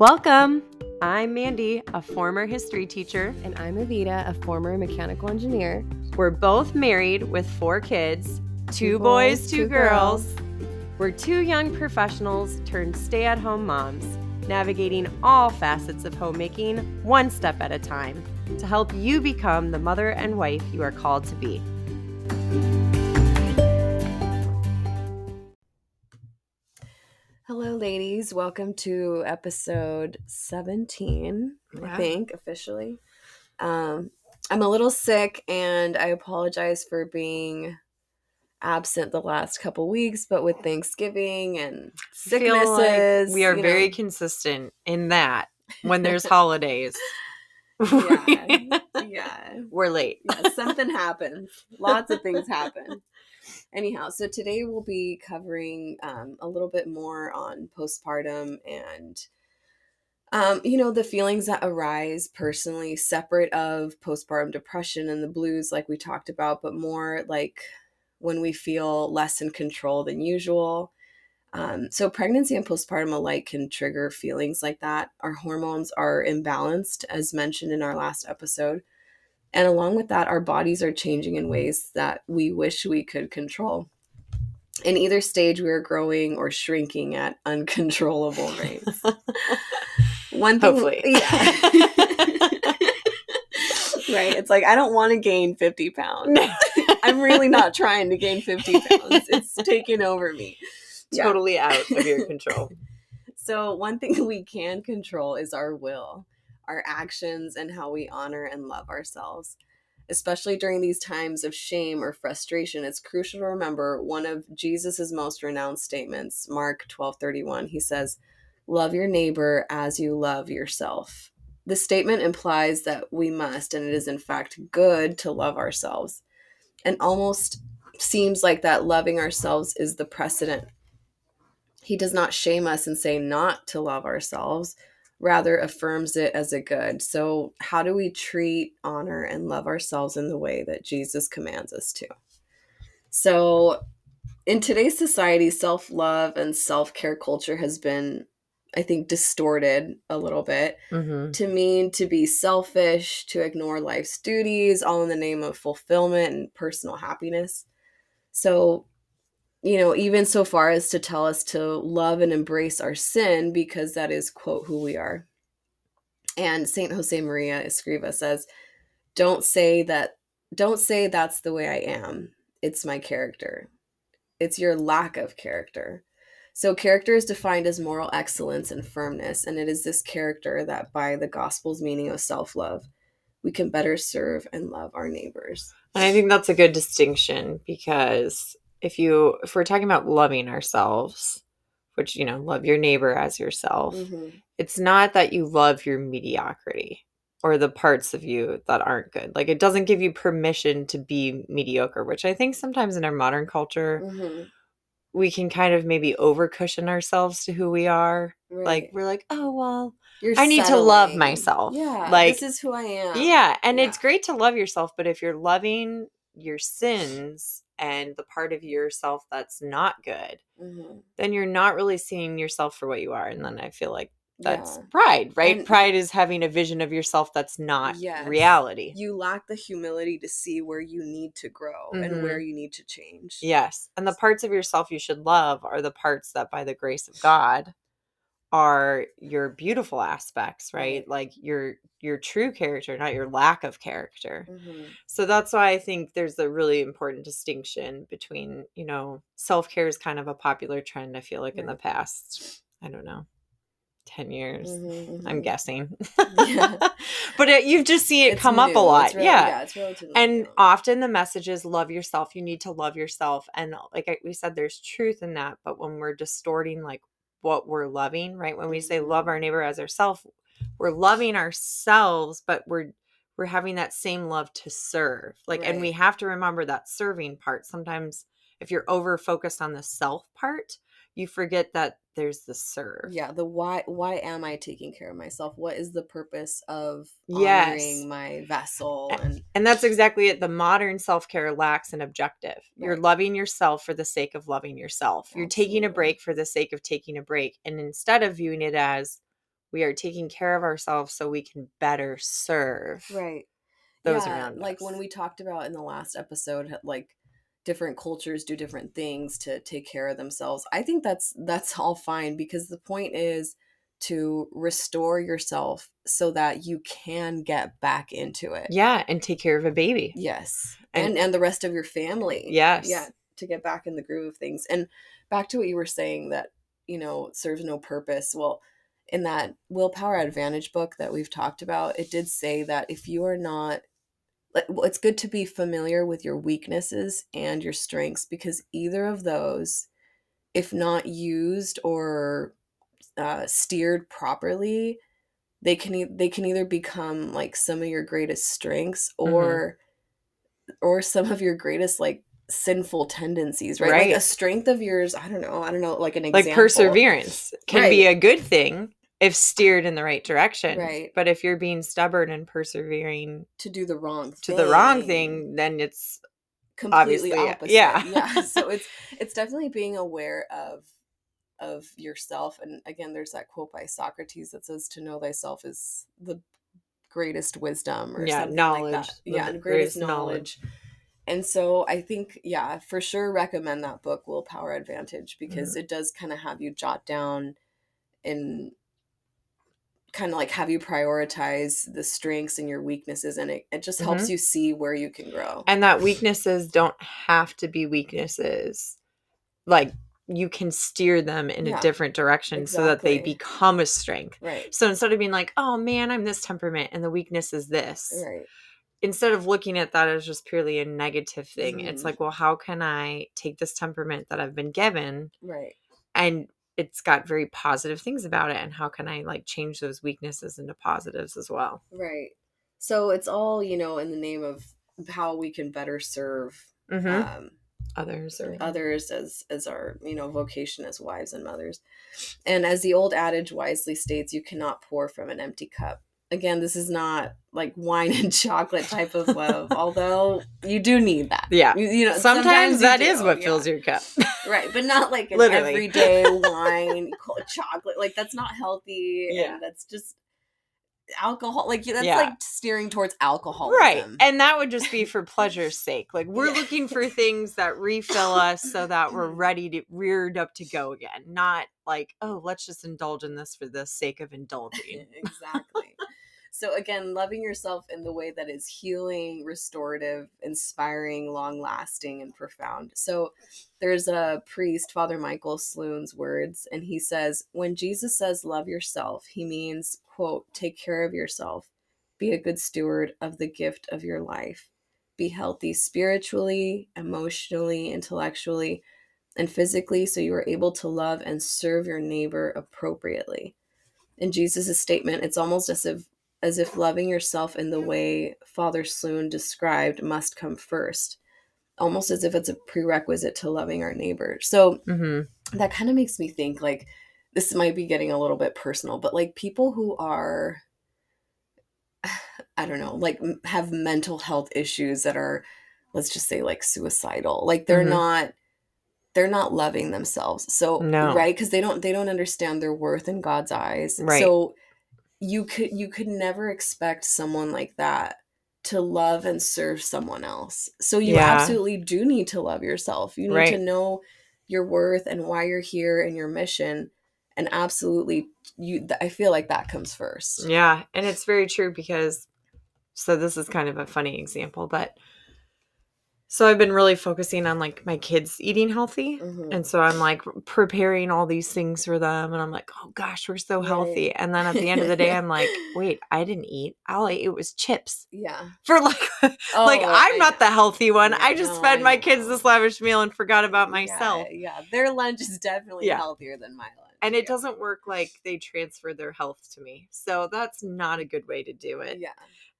Welcome. I'm Mandy, a former history teacher. And I'm Evita, a former mechanical engineer. We're both married with four kids two, Two boys, boys, two two girls. We're two young professionals turned stay at home moms, navigating all facets of homemaking one step at a time to help you become the mother and wife you are called to be. Ladies. Welcome to episode 17, I think, officially. Um, I'm a little sick and I apologize for being absent the last couple weeks, but with Thanksgiving and Feel like sicknesses, we are very know, consistent in that when there's holidays. yeah, yeah. We're late. yeah, something happens. Lots of things happen. Anyhow, so today we'll be covering um, a little bit more on postpartum and, um, you know, the feelings that arise personally, separate of postpartum depression and the blues, like we talked about, but more like when we feel less in control than usual. Um, so, pregnancy and postpartum alike can trigger feelings like that. Our hormones are imbalanced, as mentioned in our last episode. And along with that, our bodies are changing in ways that we wish we could control. In either stage, we are growing or shrinking at uncontrollable rates. One thing, Hopefully. yeah. right. It's like, I don't want to gain 50 pounds. I'm really not trying to gain 50 pounds. It's taking over me. Yeah. totally out of your control. So, one thing we can control is our will, our actions, and how we honor and love ourselves. Especially during these times of shame or frustration, it's crucial to remember one of Jesus' most renowned statements, Mark 12 31. He says, Love your neighbor as you love yourself. This statement implies that we must, and it is in fact good to love ourselves. And almost seems like that loving ourselves is the precedent he does not shame us and say not to love ourselves, rather affirms it as a good. So, how do we treat, honor, and love ourselves in the way that Jesus commands us to? So, in today's society, self love and self care culture has been, I think, distorted a little bit Mm-hmm. to mean to be selfish, to ignore life's duties, all in the name of fulfillment and personal happiness. So, you know, even so far as to tell us to love and embrace our sin because that is, quote, who we are. And Saint Jose Maria Escriva says, don't say that, don't say that's the way I am. It's my character. It's your lack of character. So, character is defined as moral excellence and firmness, and it is this character that, by the gospel's meaning of self love, we can better serve and love our neighbors. And I think that's a good distinction because if you if we're talking about loving ourselves, which you know, love your neighbor as yourself, Mhm. it's not that you love your mediocrity or the parts of you that aren't good. Like it doesn't give you permission to be mediocre, which I think sometimes in our modern culture Mhm. we can kind of maybe over cushion ourselves to who we are. Right. Like we're like, "Oh, well, You're I need to love myself. Yeah, Like- this is who I am. Yeah, and it's great to love yourself, but if you're loving your sins and the part of yourself that's not good, Mhm. then you're not really seeing yourself for what you are. And then I feel like that's Yeah. pride, right? And- pride is having a vision of yourself that's not Yes. reality. You lack the humility to see where you need to grow and Mhm. where you need to change. Yes. And the parts of yourself you should love are the parts that, by the grace of God, are your beautiful aspects, right? Right. Like your your true character, not your lack of character. Mhm. So that's why I think there's a really important distinction between, you know, self care is kind of a popular trend, I feel like, in the past, I don't know, 10 years. Mhm, I'm mhm. guessing. Yeah. but it, you've just seen it It's come up a lot. Rel- yeah. it's relatively And new. often the message is love yourself. You need to love yourself. And like I- we said, there's truth in that. But when we're distorting like what we're loving, right? When we say love Mhm. our neighbor as ourselves, we're loving ourselves, but we're we're having that same love to serve. Like, and we have to remember that serving part. Sometimes if you're over focused on the self part, you forget that there's the serve. yeah, the why why am I taking care of myself? What is the purpose of Yes. honoring my vessel and And that's exactly it. The modern self care lacks an objective. You're loving yourself for the sake of loving yourself. You're taking a break for the sake of taking a break. And instead of viewing it as, we are taking care of ourselves so we can better serve right those yeah, around like us. when we talked about in the last episode like different cultures do different things to take care of themselves. I think that's that's all fine because the point is to restore yourself so that you can get back into it. Yeah and take care of a baby. Yes And- and and the rest of your family. Yes. Yeah to get back in the groove of things. And back to what you were saying that you know serves no purpose. Well in that willpower advantage book that we've talked about it did say that if you are not it's good to be familiar with your weaknesses and your strengths because either of those if not used or uh, steered properly they can e- they can either become like some of your greatest strengths Mhm. or or some of your greatest like sinful tendencies right? like a strength of yours i don't know i don't know like an example. like perseverance can be a good thing if steered in the right direction Right. but if you're being stubborn and persevering to do the wrong to the wrong thing then it's completely opposite yeah. yeah so it's it's definitely being aware of of yourself and again there's that quote by socrates that says to know thyself is the greatest wisdom or Yeah, something knowledge, like yeah greatest greatest knowledge. knowledge and so i think yeah for sure recommend that book willpower advantage because Mm-hmm. it does kind of have you jot down and kind of like have you prioritize the strengths and your weaknesses and it, it just helps Mhm. you see where you can grow. And that weaknesses don't have to be weaknesses. Like you can steer them in Yeah, a different direction so that they become a strength. Right. So instead of being like oh man i'm this temperament and the weakness is this right. instead of looking at that as just purely a negative thing it's Mhm. like well how can i take this temperament that i've been given right. and it's got very positive things about it and how can i like change those weaknesses into positives as well. Right. So it's all you know in the name of how we can better serve mm-hmm. um, others or others as as our you know vocation as wives and mothers. And as the old adage wisely states you cannot pour from an empty cup again this is not like wine and chocolate type of love although you do need that yeah you, you know sometimes, you that is what yeah. fills your cup right but not like an everyday wine co- chocolate like that's not healthy Yeah. and that's just alcohol like that's Yeah. like steering towards alcohol right and that would just be for pleasure's sake like we're Yeah. looking for things that refill us so that we're ready to reared up to go again not like oh let's just indulge in this for the sake of indulging exactly. So again, loving yourself in the way that is healing, restorative, inspiring, long-lasting, and profound. So there's a priest, Father Michael Sloan's words, and he says, when Jesus says love yourself, he means, quote, take care of yourself, be a good steward of the gift of your life, be healthy spiritually, emotionally, intellectually, and physically so you are able to love and serve your neighbor appropriately in Jesus' statement, it's almost as if as if loving yourself in the way Father Sloan described must come first. Almost as if it's a prerequisite to loving our neighbor. So hmm that kind of makes me think like this might be getting a little bit personal, but like people who are I don't know, like have mental health issues that are let's just say like suicidal. Like they're Mhm. not they're not loving themselves. So No. right cuz they don't they don't understand their worth in God's eyes. Right. So you could you could never expect someone like that to love and serve someone else. So you Yeah. absolutely do need to love yourself. You need to know your worth and why you're here and your mission and absolutely you I feel like that comes first. Yeah, and it's very true because so this is kind of a funny example, but so I've been really focusing on like my kids eating healthy. Mhm. And so I'm like preparing all these things for them and I'm like, "Oh gosh, we're so Right. healthy." And then at the end of the day I'm like, "Wait, I didn't eat. All I ate it was chips." Yeah. For like like Oh, I'm I not the healthy one. I I just know, fed I my kids this lavish meal and forgot about Yeah, myself. Yeah, Their lunch is definitely Yeah. healthier than my lunch. And it yeah. doesn't work like they transfer their health to me. So that's not a good way to do it. Yeah.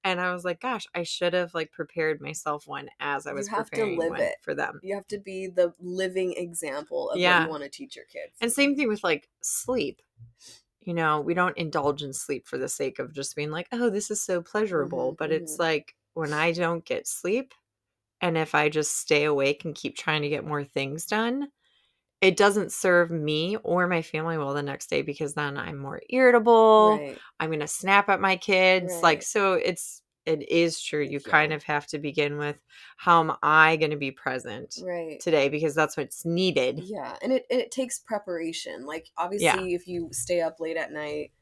And I was like, gosh, I should have like prepared myself one as I You was have to preparing live one it. for them. You have to be the living example of what you want to teach your kids. And same thing with like sleep. You know, we don't indulge in sleep for the sake of just being like, oh, this is so pleasurable. Mhm, but it's like when I don't get sleep and if I just stay awake and keep trying to get more things done, it doesn't serve me or my family well the next day because then I'm more irritable. right. I'm going to snap at my kids. Like, so it's, it is true. You kind of have to begin with how am I going to be present Right. today because that's what's needed. Yeah, and it and it takes preparation. Like obviously, if you stay up late at night,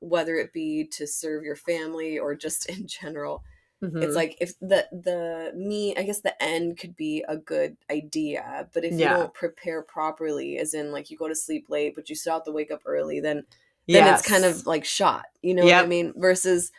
whether it be to serve your family or just in general, Mhm. it's like if the the me, I guess the end could be a good idea, but if Yeah. you don't prepare properly, as in like you go to sleep late, but you still have to wake up early, then then it's kind of like shot. You know what I mean? Versus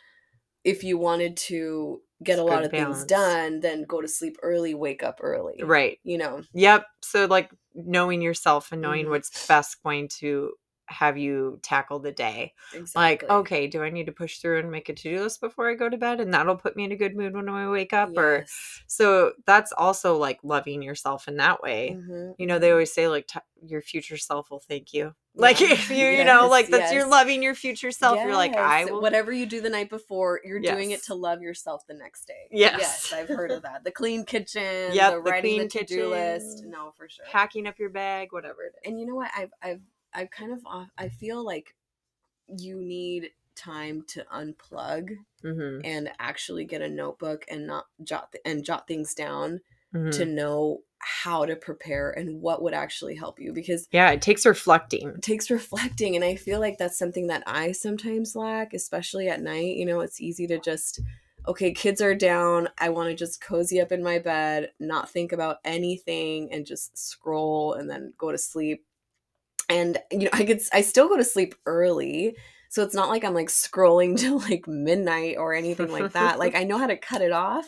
if you wanted to get It's a lot of balance. things done, then go to sleep early, wake up early. right. You know. Yep. So like knowing yourself and knowing Mhm. what's best going to have you tackle the day. Exactly. Like, okay, do I need to push through and make a to-do list before I go to bed? And that'll put me in a good mood when I wake up. Or so that's also like loving yourself in that way. Mhm, You know, they mhm. always say like t- your future self will thank you. Like if you, you know, like that's you're loving your future self. You're like, I will. Whatever you do the night before, you're doing it to love yourself the next day. Yes. Yes, I've heard of that. The clean kitchen, Yep, the the writing the to-do list. No, for sure. packing up your bag, whatever it is. and you know what? I've I've I've kind of off, I feel like you need time to unplug Mm-hmm. and actually get a notebook and not jot th- and jot things down Mm-hmm. to know how to prepare and what would actually help you because yeah, it takes reflecting. it takes reflecting and i feel like that's something that i sometimes lack especially at night you know it's easy to just okay kids are down i want to just cozy up in my bed not think about anything and just scroll and then go to sleep and you know i could i still go to sleep early so it's not like i'm like scrolling till like midnight or anything like that like i know how to cut it off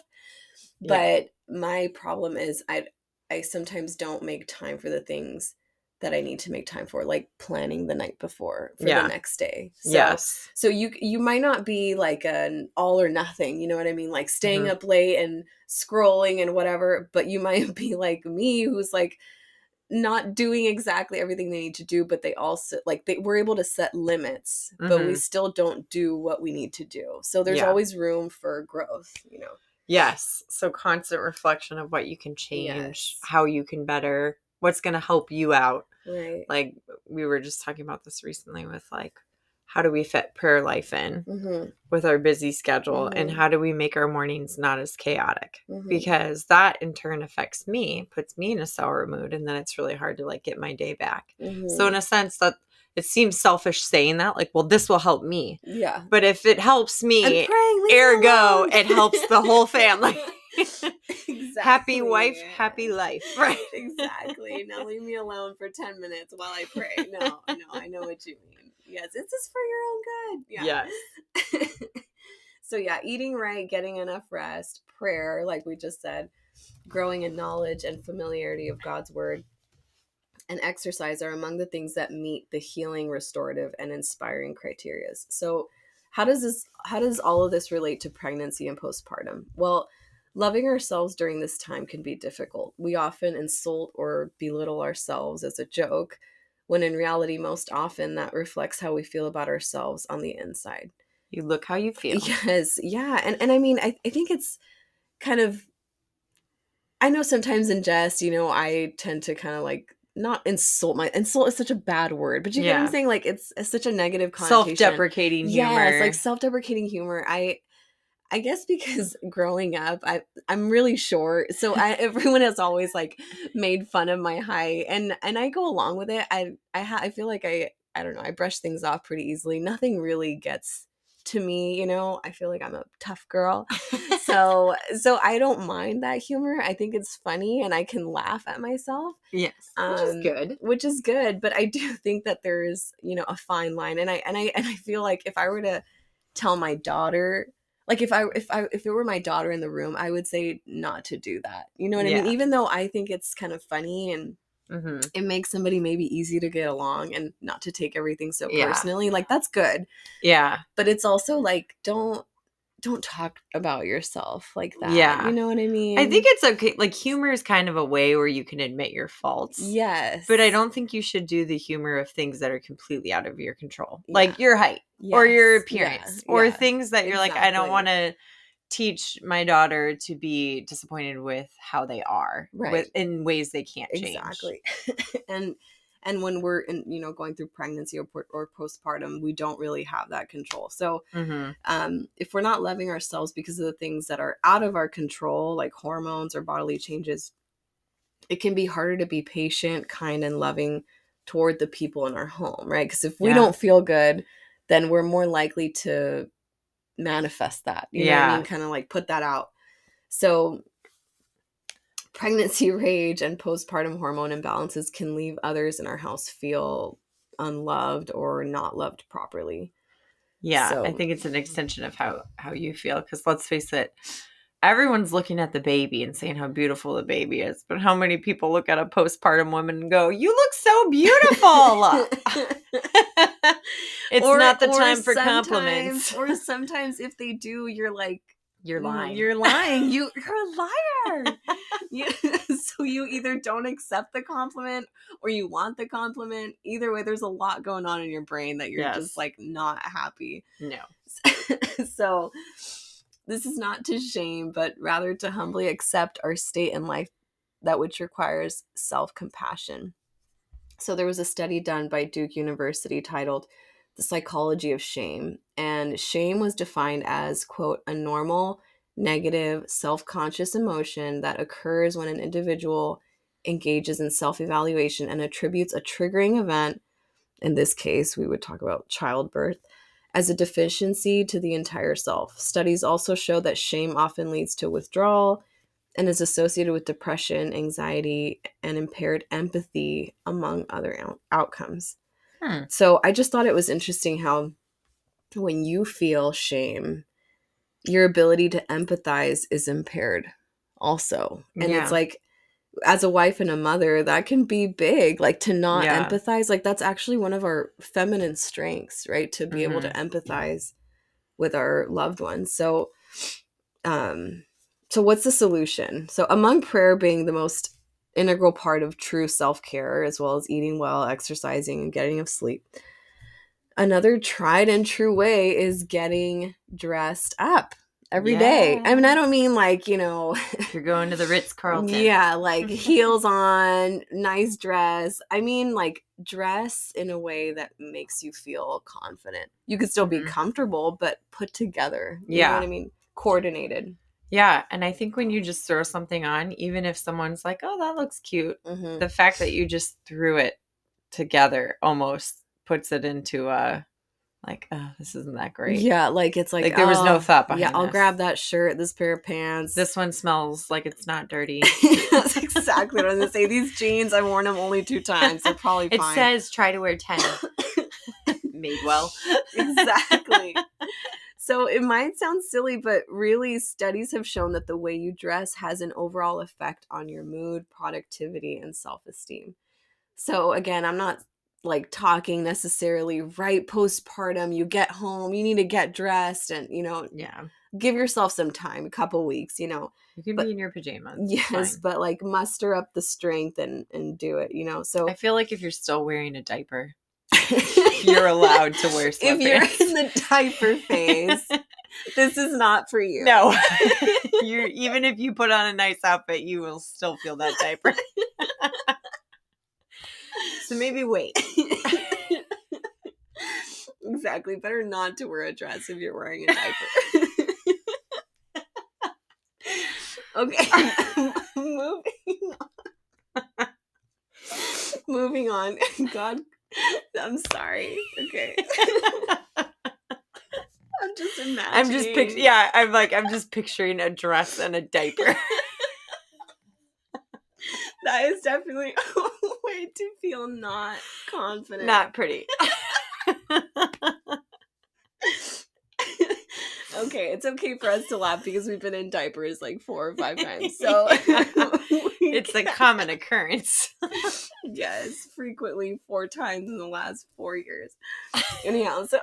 Yeah. but my problem is i i sometimes don't make time for the things that i need to make time for like planning the night before for Yeah. the next day so, yes. so you you might not be like an all or nothing you know what i mean like staying Mhm. up late and scrolling and whatever but you might be like me who's like not doing exactly everything they need to do but they also like they we're able to set limits but we Mhm. still don't do what we need to do so there's Yeah. always room for growth you know Yes. So constant reflection of what you can change, Yes. how you can better, what's going to help you out. right Like we were just talking about this recently with like how do we fit prayer life in hmm with our busy schedule and Mhm. how do we make our mornings not as chaotic? hmm Because that in turn affects me, puts me in a sour mood and then it's really hard to like get my day back. Mm-hmm. So in a sense that it seems selfish saying that like well this will help me. yeah But if it helps me, praying, ergo it helps the whole family. exactly. happy wife, happy life. Right. exactly. Now leave me alone for 10 minutes while I pray. No, no, I know what you mean. Yes, it's just for your own good. Yeah. Yes. so, yeah, eating right, getting enough rest, prayer, like we just said, growing in knowledge and familiarity of God's word, and exercise are among the things that meet the healing, restorative, and inspiring criterias. So, how does this how does all of this relate to pregnancy and postpartum? Well, Loving ourselves during this time can be difficult. We often insult or belittle ourselves as a joke, when in reality, most often that reflects how we feel about ourselves on the inside. You look how you feel. Yes, yeah. And and I mean, I, I think it's kind of I know sometimes in jest, you know, I tend to kind of like not insult my insult is such a bad word, but you get what I'm saying? Like it's, it's such a negative connotation. Self-deprecating humor. Yes, like self-deprecating humor. I I guess because growing up, I I'm really short, so I everyone has always like made fun of my height, and and I go along with it. I I ha- I feel like I I don't know. I brush things off pretty easily. Nothing really gets to me, you know. I feel like I'm a tough girl, so so I don't mind that humor. I think it's funny, and I can laugh at myself yes, which is um, good. which is good but i do think that there's you know a fine line and i and i and i feel like if i were to tell my daughter like if i if i if it were my daughter in the room i would say not to do that you know what i mean? Even though i think it's kind of funny and hmm it makes somebody maybe easy to get along and not to take everything so Yeah. personally like that's good. Yeah, but it's also like don't don't talk about yourself like that Yeah. you know what i mean I think it's okay. Like humor is kind of a way where you can admit your faults. yes But I don't think you should do the humor of things that are completely out of your control, Yeah. like your height or your Yes. Yeah. appearance, or Yeah. things that you're like, I don't want to teach my daughter to be disappointed with how they are, Right. with in ways they can't change. exactly and and when we're in you know going through pregnancy or, or postpartum we don't really have that control so Mm-hmm. um, if we're not loving ourselves because of the things that are out of our control like hormones or bodily changes it can be harder to be patient kind and loving toward the people in our home right because if we Yeah. don't feel good then we're more likely to manifest that you know what i Yeah. mean kind of like put that out so pregnancy rage and postpartum hormone imbalances can leave others in our house feel unloved or not loved properly Yeah, I think it's an extension of how how you feel. Because let's face it, everyone's looking at the baby and saying how beautiful the baby is, but how many people look at a postpartum woman and go, "You look so beautiful." it's Or- not the time for sometimes- compliments. or sometimes if they do you're like You're "Mm, lying. you're lying you you're a liar you, so you either don't accept the compliment or you want the compliment either way there's a lot going on in your brain that you're Yes. just like not happy no. so this is not to shame but rather to humbly accept our state in life that which requires self-compassion so there was a study done by duke university titled the psychology of shame and shame was defined as quote a normal negative self-conscious emotion that occurs when an individual engages in self-evaluation and attributes a triggering event in this case we would talk about childbirth as a deficiency to the entire self. Studies also show that shame often leads to withdrawal and is associated with depression, anxiety, and impaired empathy, among other out- outcomes. Hmm. So I just thought it was interesting how when you feel shame, your ability to empathize is impaired also. And Yeah. it's like, as a wife and a mother, that can be big. Like to not Yeah. empathize, like that's actually one of our feminine strengths, right? To be able to Mm-hmm. empathize with our loved ones. So, um, so what's the solution? So, among prayer being the most integral part of true self care, as well as eating well, exercising, and getting of sleep, another tried and true way is getting dressed up every day. I mean, I don't mean like, you know, You're going to the Ritz Carlton. yeah, like heels on, nice dress. I mean, like dress in a way that makes you feel confident. You could still be Mhm. comfortable, but put together. You know Yeah. what I mean? Coordinated. Yeah, and I think when you just throw something on, even if someone's like, "Oh, that looks cute," Mhm. the fact that you just threw it together almost puts it into a like, "Oh, this isn't that great." Yeah, like it's like, Like, there was no oh, thought behind it. Yeah, I'll this. grab that shirt, this pair of pants. This one smells like it's not dirty. That's exactly what I was gonna say. These jeans, I've worn them only two times. They're probably It fine. says try to wear 10. Made well. exactly. So it might sound silly, but really, studies have shown that the way you dress has an overall effect on your mood, productivity, and self esteem. So, again, I'm not like talking necessarily right postpartum. You get home, you need to get dressed and, you know, Yeah. give yourself some time, a couple weeks, you know. You can But- be in your pajamas. Yes, fine. but like muster up the strength and and do it, you know. So I feel like if you're still wearing a diaper, you're allowed to wear something. if you're in the diaper phase, this is not for you. No. you're even if you put on a nice outfit, you will still feel that diaper. so maybe wait. exactly. Better not to wear a dress if you're wearing a diaper. okay. Moving on. Moving on. God, I'm sorry. Okay. I'm just imagining. I'm just pic- yeah, I'm like I'm just picturing a dress and a diaper. That is definitely a way to feel not confident. Not pretty. Okay, it's okay for us to laugh because we've been in diapers like four or five times. So it's a common occurrence. yes, frequently four times in the last four years. Anyhow, so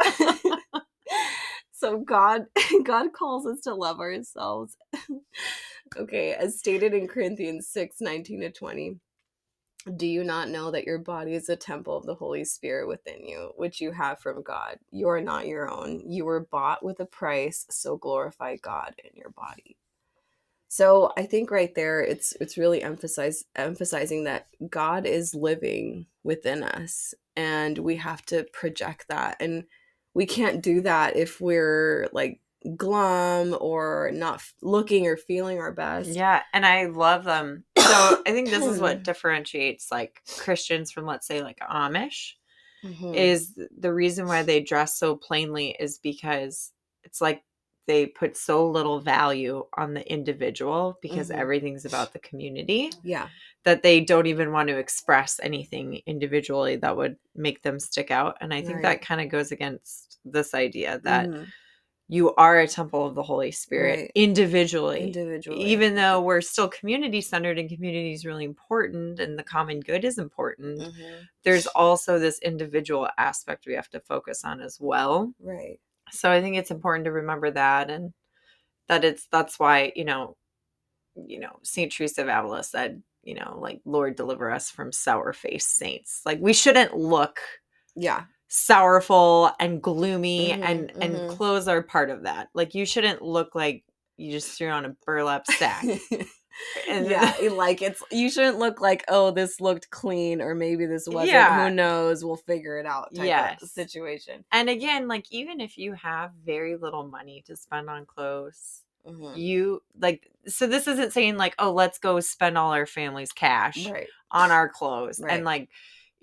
so God God calls us to love ourselves. okay, as stated in Corinthians 6, 19 to 20. Do you not know that your body is a temple of the Holy Spirit within you, which you have from God? You are not your own. You were bought with a price, so glorify God in your body. So I think right there it's it's really emphasize emphasizing that God is living within us and we have to project that and we can't do that if we're like glum or not looking or feeling our best. Yeah, and I love them. So I think this is what differentiates like Christians from let's say like Amish Mhm. is the reason why they dress so plainly is because it's like they put so little value on the individual because Mhm. everything's about the community yeah. that they don't even want to express anything individually that would make them stick out and i think Right. that kind of goes against this idea that Mhm. You are a temple of the holy spirit Right. individually individually. even though we're still community centered and community is really important and the common good is important Mhm. there's also this individual aspect we have to focus on as well right. so i think it's important to remember that and that it's that's why you know you know saint teresa of avila said you know like lord deliver us from sour faced saints like we shouldn't look Yeah. Sorrowful and gloomy Mhm, and and mhm. clothes are part of that like you shouldn't look like you just threw on a burlap sack And- yeah, like it's you shouldn't look like oh this looked clean or maybe this wasn't. Yeah. Who knows? We'll figure it out. Type of situation. and again like even if you have very little money to spend on clothes Mhm. you like so this isn't saying like oh let's go spend all our family's cash Right. on our clothes Right. and like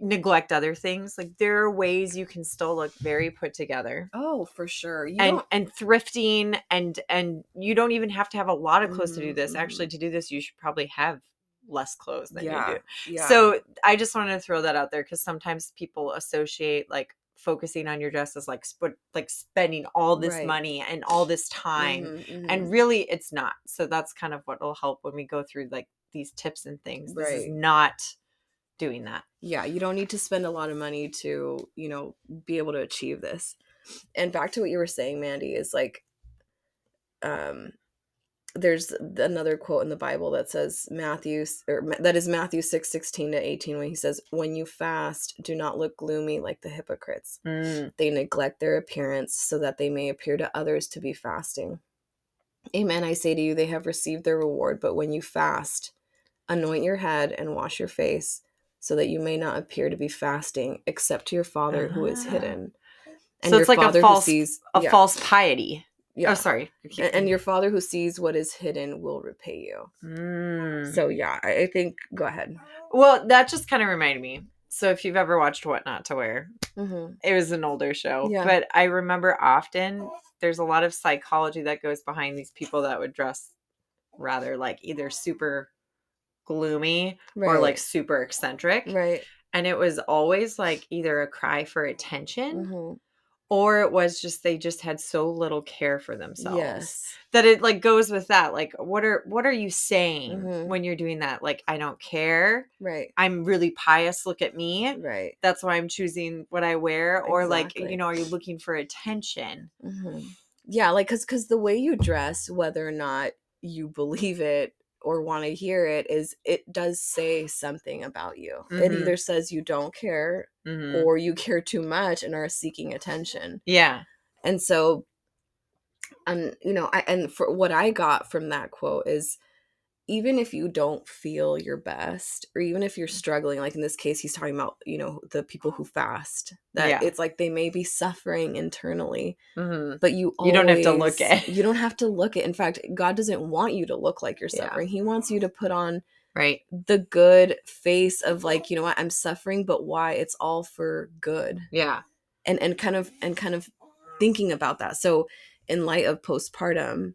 neglect other things like there are ways you can still look very put together Oh, for sure. You and don't- and thrifting and and you don't even have to have a lot of clothes to do this actually to do this you should probably have less clothes than yeah. you do Yeah. so i just wanted to throw that out there because sometimes people associate like focusing on your dress as like sp- like spending all this Right. money and all this time Mhm, mhm. and really it's not so that's kind of what will help when we go through like these tips and things this is Right. not doing that yeah, you don't need to spend a lot of money to, you know, be able to achieve this. And back to what you were saying, Mandy, is like um there's another quote in the Bible that says Matthew or that is Matthew 6 16 to 18 when he says, When you fast, do not look gloomy like the hypocrites. They neglect their appearance so that they may appear to others to be fasting. Amen, I say to you, they have received their reward. But when you fast, anoint your head and wash your face, so that you may not appear to be fasting, except to your Father who is Ah. hidden. So it's like a false- sees a yeah, false piety yeah. oh sorry And, and your Father who sees what is hidden will repay you. Mm. So yeah, I, I think go ahead. well that just kind of reminded me so if you've ever watched what not to wear Mm-hmm. it was an older show Yeah. but i remember often there's a lot of psychology that goes behind these people that would dress rather like either super gloomy or like super eccentric right. and it was always like either a cry for attention Mhm. or it was just they just had so little care for themselves Yes. that it like goes with that like what are what are you saying Mhm. when you're doing that like i don't care Right. i'm really pious look at me Right. that's why i'm choosing what i wear or like you know are you looking for attention hmm Yeah, like because because the way you dress, whether or not you believe it or want to hear it, is it does say something about you. It Mhm. either says you don't care Mhm. or you care too much and are seeking attention. yeah And so, and you know, I and for what I got from that quote is even if you don't feel your best or even if you're struggling like in this case he's talking about you know the people who fast that Yeah. it's like they may be suffering internally Mhm. but you You don't have to look always- it. you don't have to look it in fact god doesn't want you to look like you're Yeah. suffering he wants you to put on right the good face of like you know what i'm suffering but why it's all for good yeah and and kind of and kind of thinking about that so in light of postpartum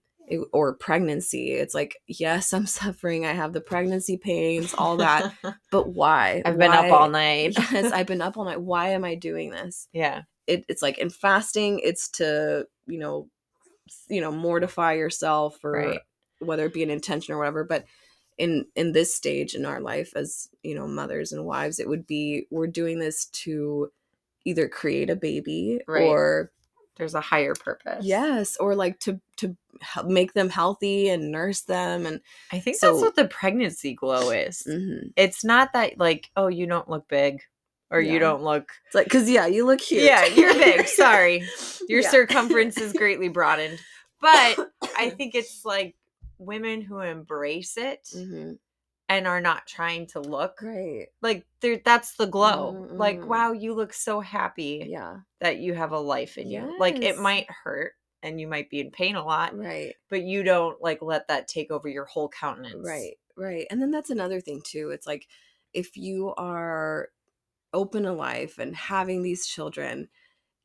or pregnancy it's like yes i'm suffering i have the pregnancy pains all that. But why? I've been up all night. Yes i've been up all night. Why am i doing this? Yeah. It, it's like in fasting it's to you know you know mortify yourself or Right. whether it be an intention or whatever but in in this stage in our life as you know mothers and wives it would be we're doing this to either create a baby Right. or there's a higher purpose. Yes or like to to make them healthy and nurse them and i think So- that's what the pregnancy glow is. Mhm. it's not that like oh you don't look big or you don't look it's like because yeah you look cute. Yeah you're big sorry. Your Yeah. circumference is greatly broadened. But i think it's like women who embrace it hmm and are not trying to look Great. like they're that's the glow. Like, Mm-mm. wow, you look so happy Yeah. that you have a life in you. Like it might hurt and you might be in pain a lot, Right. but you don't like let that take over your whole countenance. Right, right. And then that's another thing too. It's like if you are open to life and having these children,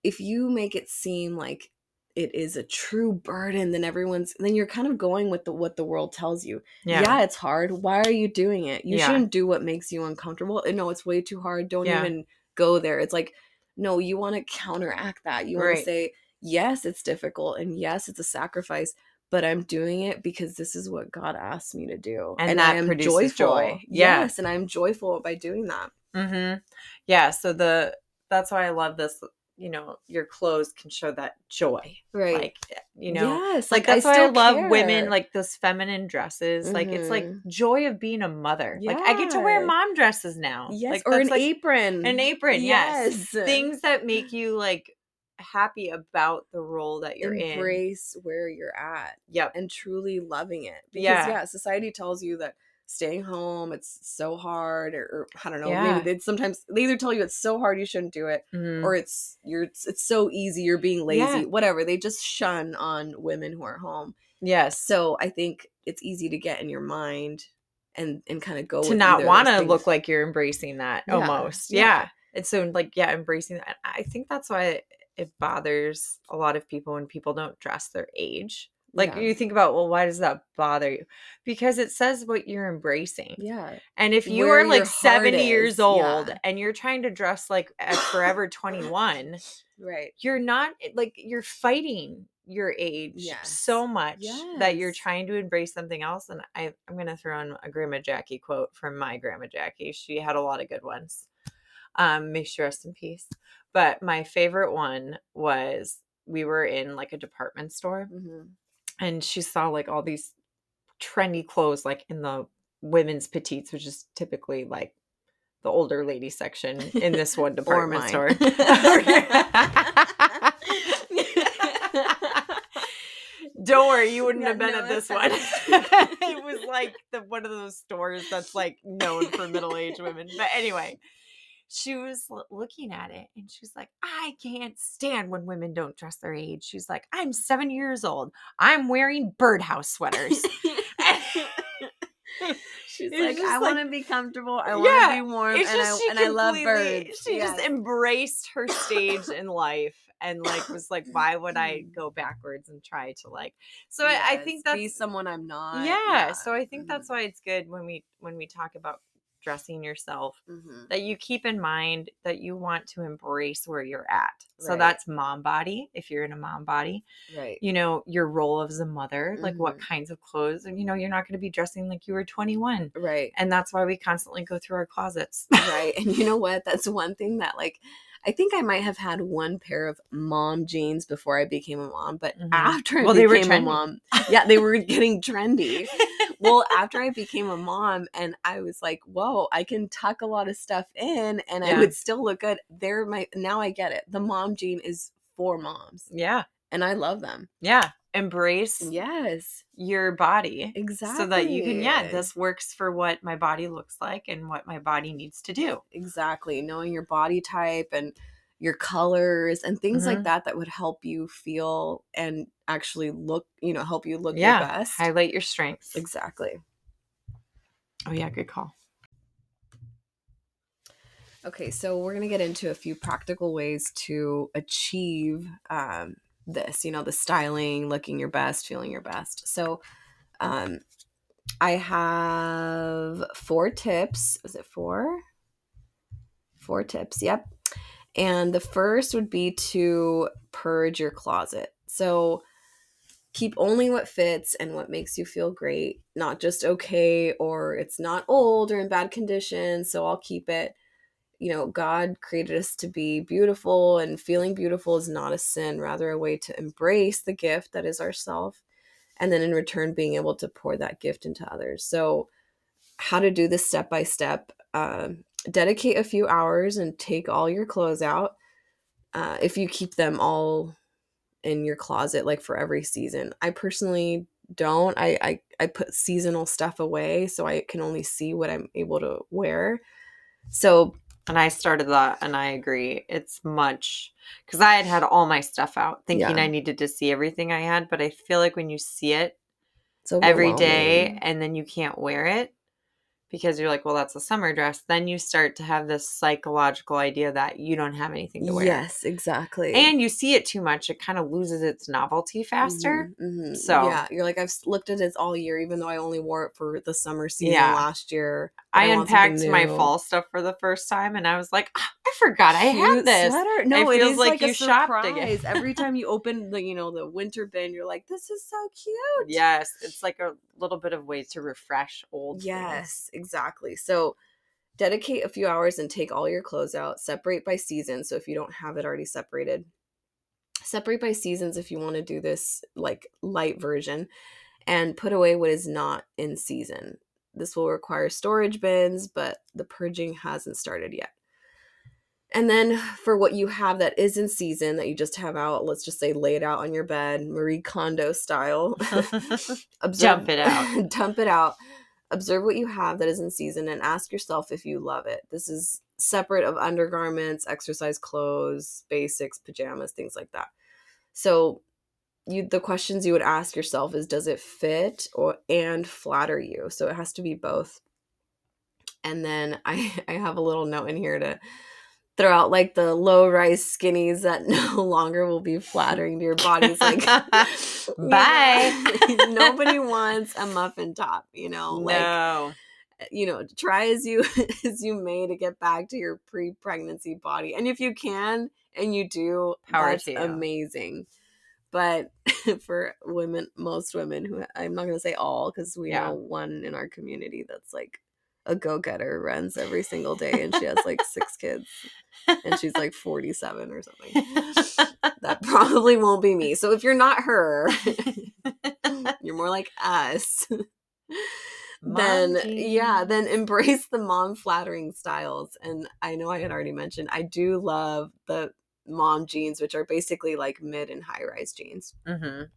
if you make it seem like it is a true burden, then everyone's then you're kind of going with the what the world tells you. Yeah. Yeah, it's hard. Why are you doing it? You Yeah. shouldn't do what makes you uncomfortable. No, it's way too hard. Don't Yeah. even go there. It's like, no, you want to counteract that. You want Right. to say, yes, it's difficult and yes, it's a sacrifice, but I'm doing it because this is what God asked me to do. And I that am joyful. joy. Yes, and I'm joyful by doing that. Mm-hmm. Yeah. So the that's why I love this. You know, your clothes can show that joy. Right. Like you know, yes, like that's why I still love women like those feminine dresses. Like it's like Mhm. joy of being a mother. Like I get to wear mom dresses now. yes, like, or an like, apron. An apron. Yes. Yes. Things that make you like happy about the role that you're in. Embrace where you're at. Yep. and truly loving it. Because Yeah. yeah, society tells you that staying home it's so hard or, or I don't know, Yeah. maybe they sometimes they either tell you it's so hard you shouldn't do it Mhm. or it's you're it's, it's so easy you're being lazy, Yeah. whatever. They just shun on women who are home. yes. So I think it's easy to get in your mind and and kind of go to not want to look like you're embracing that Yeah, almost. yeah. Yeah. And so like yeah, embracing that. I think that's why it bothers a lot of people when people don't dress their age. Like Yeah. you think about, well, why does that bother you? Because it says what you're embracing. Yeah. And if you Where are like heart 70 years old yeah. and you're trying to dress like at Forever 21, Right. you're not like you're fighting your age Yes. so much that you're trying to embrace something else. And I, I'm gonna throw in a Grandma Jackie quote from my Grandma Jackie. She had a lot of good ones. Um, may she rest in peace. But my favorite one was we were in like a department store Mhm. And she saw like all these trendy clothes like in the women's petites, which is typically like the older lady section in this one department store. Don't worry, you wouldn't Yeah, have been no, at this one. it was like the one of those stores that's like known for middle-aged women. But anyway, she was looking at it and she's like, I can't stand when women don't dress their age. She's like, I'm seven years old. I'm wearing birdhouse sweaters. She's like, I like- want to be comfortable. I want to Yeah, be warm, and I she and I love birds. She just embraced her stage in life and like was like, why would I go backwards and try to like? So I, I Yes, think be someone I'm not. yeah. So I think Mhm. that's why it's good when we when we talk about dressing yourself Mhm. that you keep in mind that you want to embrace where you're at. So that's mom body if you're in a mom body. right. You know, your role as a mother, like what Mhm. kinds of clothes and you know, you're not going to be dressing like you were 21. Right. And that's why we constantly go through our closets. right. And you know what? That's one thing that like I think I might have had one pair of mom jeans before I became a mom, but Mhm. after I Well, they were became a mom, yeah, they were getting trendy. well, after I became a mom and I was like, whoa, I can tuck a lot of stuff in and I would still look good. They're my now I get it. The mom jean is for moms. yeah. And I love them. Yeah. Embrace Yes. your body. Exactly. So that you can, yeah, this works for what my body looks like and what my body needs to do. exactly knowing your body type and your colors and things like Mhm. that that would help you feel and actually look you know help you look yeah. your best Highlight your strengths. exactly Oh, yeah. Good call. okay so we're going to get into a few practical ways to achieve um, this you know the styling looking your best feeling your best. So um, i have four tips. Is it four? Four tips yep. And the first would be to purge your closet. So keep only what fits and what makes you feel great not just okay or it's not old or in bad condition so i'll keep it you know god created us to be beautiful and feeling beautiful is not a sin rather a way to embrace the gift that is ourself and then in return being able to pour that gift into others so how to do this step by step um, dedicate a few hours and take all your clothes out uh, if you keep them all in your closet like for every season i personally don't. I, I I put seasonal stuff away so I can only see what I'm able to wear. So And I started that, and I agree. It's much because I had had all my stuff out, thinking Yeah. I needed to see everything I had. But I feel like when you see it every day and then you can't wear it because you're like, well, that's a summer dress, then you start to have this psychological idea that you don't have anything to wear. Yes, exactly. And you see it too much, it kind of loses its novelty faster. Mhm, mhm. So- yeah, you're like I've looked at this all year, even though I only wore it for the summer season Yeah. last year. But I unpacked my fall stuff for the first time and I was like, "Ah, I forgot I had this. sweater. No, It it feels is like like, a you shopped again. Every time you open the, you know, the winter bin, you're like, this is so cute. Yes, it's like a little bit of way to refresh old. things. Yes, exactly. So dedicate a few hours and take all your clothes out. Separate by season. So if you don't have it already separated, separate by seasons if you want to do this like light version and put away what is not in season. This will require storage bins, but the purging hasn't started yet. And then for what you have that is in season that you just have out, let's just say lay it out on your bed, Marie Kondo style. Dump it out. dump it out. Observe what you have that is in season and ask yourself if you love it. This is separate of undergarments, exercise clothes, basics, pajamas, things like that. So you the questions you would ask yourself is does it fit or and flatter you? So it has to be both. And then I I have a little note in here to throw out like the low rise skinnies that no longer will be flattering to your body. It's like Bye. Nobody wants a muffin top, you know. Like no. Eh, you know, try as you as you may to get back to your pre-pregnancy body. And if you can and you do, Power that's amazing. But for women, most women who I'm not going to say all because we Yeah. know one in our community that's like a go-getter runs every single day and she has like six kids and she's like 47 or something. That probably won't be me. So if you're not her, you're more like us. then Mom yeah, then embrace the mom flattering styles. And I know I had already mentioned I do love the mom jeans, which are basically like mid and high rise jeans. Mhm.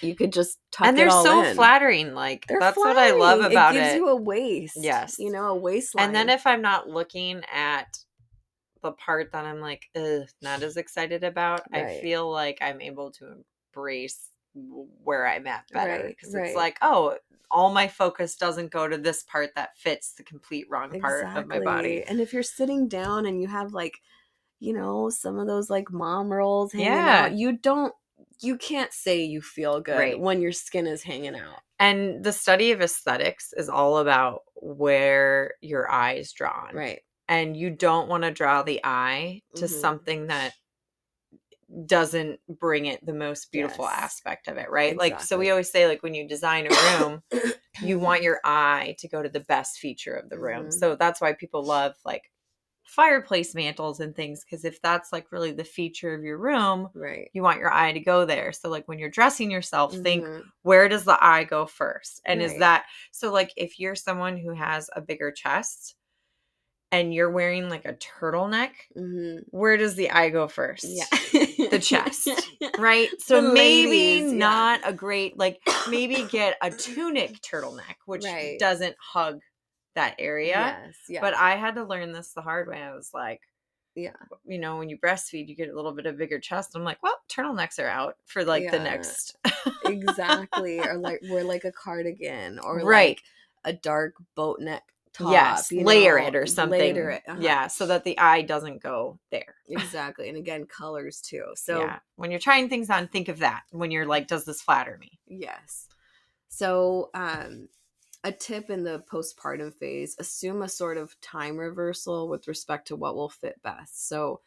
You could just tuck and they're so in. flattering. Like They're that's what I love about it. it. gives you a waist. Yes. you know, a waistline. and then if I'm not looking at the part that I'm like, not as excited about, I feel like I'm able to embrace where I'm at better because right. it's like, oh, all my focus doesn't go to this part that fits the complete wrong part of my body. And if you're sitting down and you have like, you know, some of those like mom rolls hanging Yeah. out, you don't you can't say you feel good Right. when your skin is hanging out. And the study of aesthetics is all about where your eye is drawn. Right. And you don't want to draw the eye to Mhm. something that doesn't bring it the most beautiful Yes. aspect of it, right? Like, so we always say, like, when you design a room, you want your eye to go to the best feature of the room. Mhm. So that's why people love like fireplace mantles and things, because if that's like really the feature of your room, Right. you want your eye to go there. So, like, when you're dressing yourself, think Mhm. where does the eye go first? And is that so? Like, if you're someone who has a bigger chest and you're wearing like a turtleneck, Mhm. where does the eye go first? Yeah. The chest. Right. So The maybe ladies, yeah. not a great, like, maybe get a tunic turtleneck, which Right. doesn't hug that area. Yes. Yeah. But I had to learn this the hard way. I was like, Yeah. you know, when you breastfeed, you get a little bit of bigger chest. I'm like, well, turtlenecks are out for like the next. exactly. Or like wear like a cardigan or Right. like a dark boat neck top. yes, layer know, it or something. Layer it. uh-huh. Yeah, so that the eye doesn't go there. Exactly. And again, colors too. So yeah. When you're trying things on, think of that. When you're like, does this flatter me? Yes. So, um, a tip in the postpartum phase assume a sort of time reversal with respect to what will fit best. So,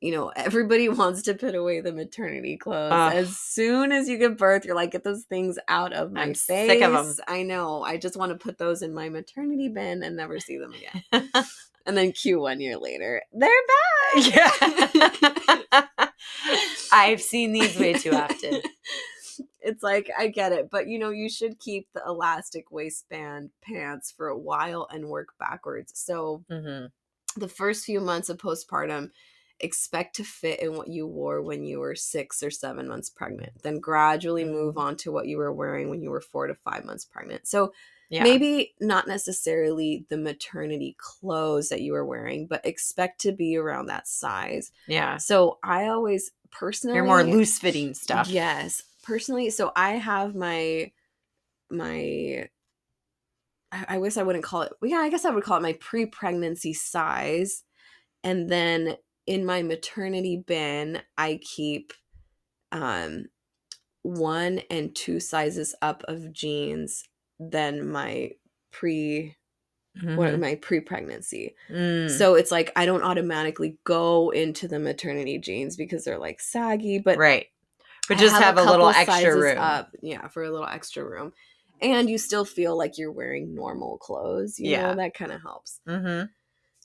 you know, everybody wants to put away the maternity clothes. As soon as you give birth, you're like, get those things out of my I'm face. sick of 'em. I know. I just want to put those in my maternity bin and never see them again. and then Q one year later, they're back. yeah. I've seen these way too often. It's like I get it, but you know, you should keep the elastic waistband pants for a while and work backwards. So hmm the first few months of postpartum, expect to fit in what you wore when you were six or seven months pregnant, then gradually move Mm. on to what you were wearing when you were four to five months pregnant. So Yeah. maybe not necessarily the maternity clothes that you were wearing, but expect to be around that size. yeah. So I always personally You're more loose fitting stuff. Yes, personally. So I have my my. I, I wish I wouldn't call it. Well, yeah, I guess I would call it my pre-pregnancy size, and then in my maternity bin, I keep um one and two sizes up of jeans than my pre what Mhm. my pre-pregnancy. Mm. So it's like I don't automatically go into the maternity jeans because they're like saggy, but right. But just have, a little extra room. up, yeah, for a little extra room. And you still feel like you're wearing normal clothes. You Yeah. know, that kind of helps. Mm-hmm.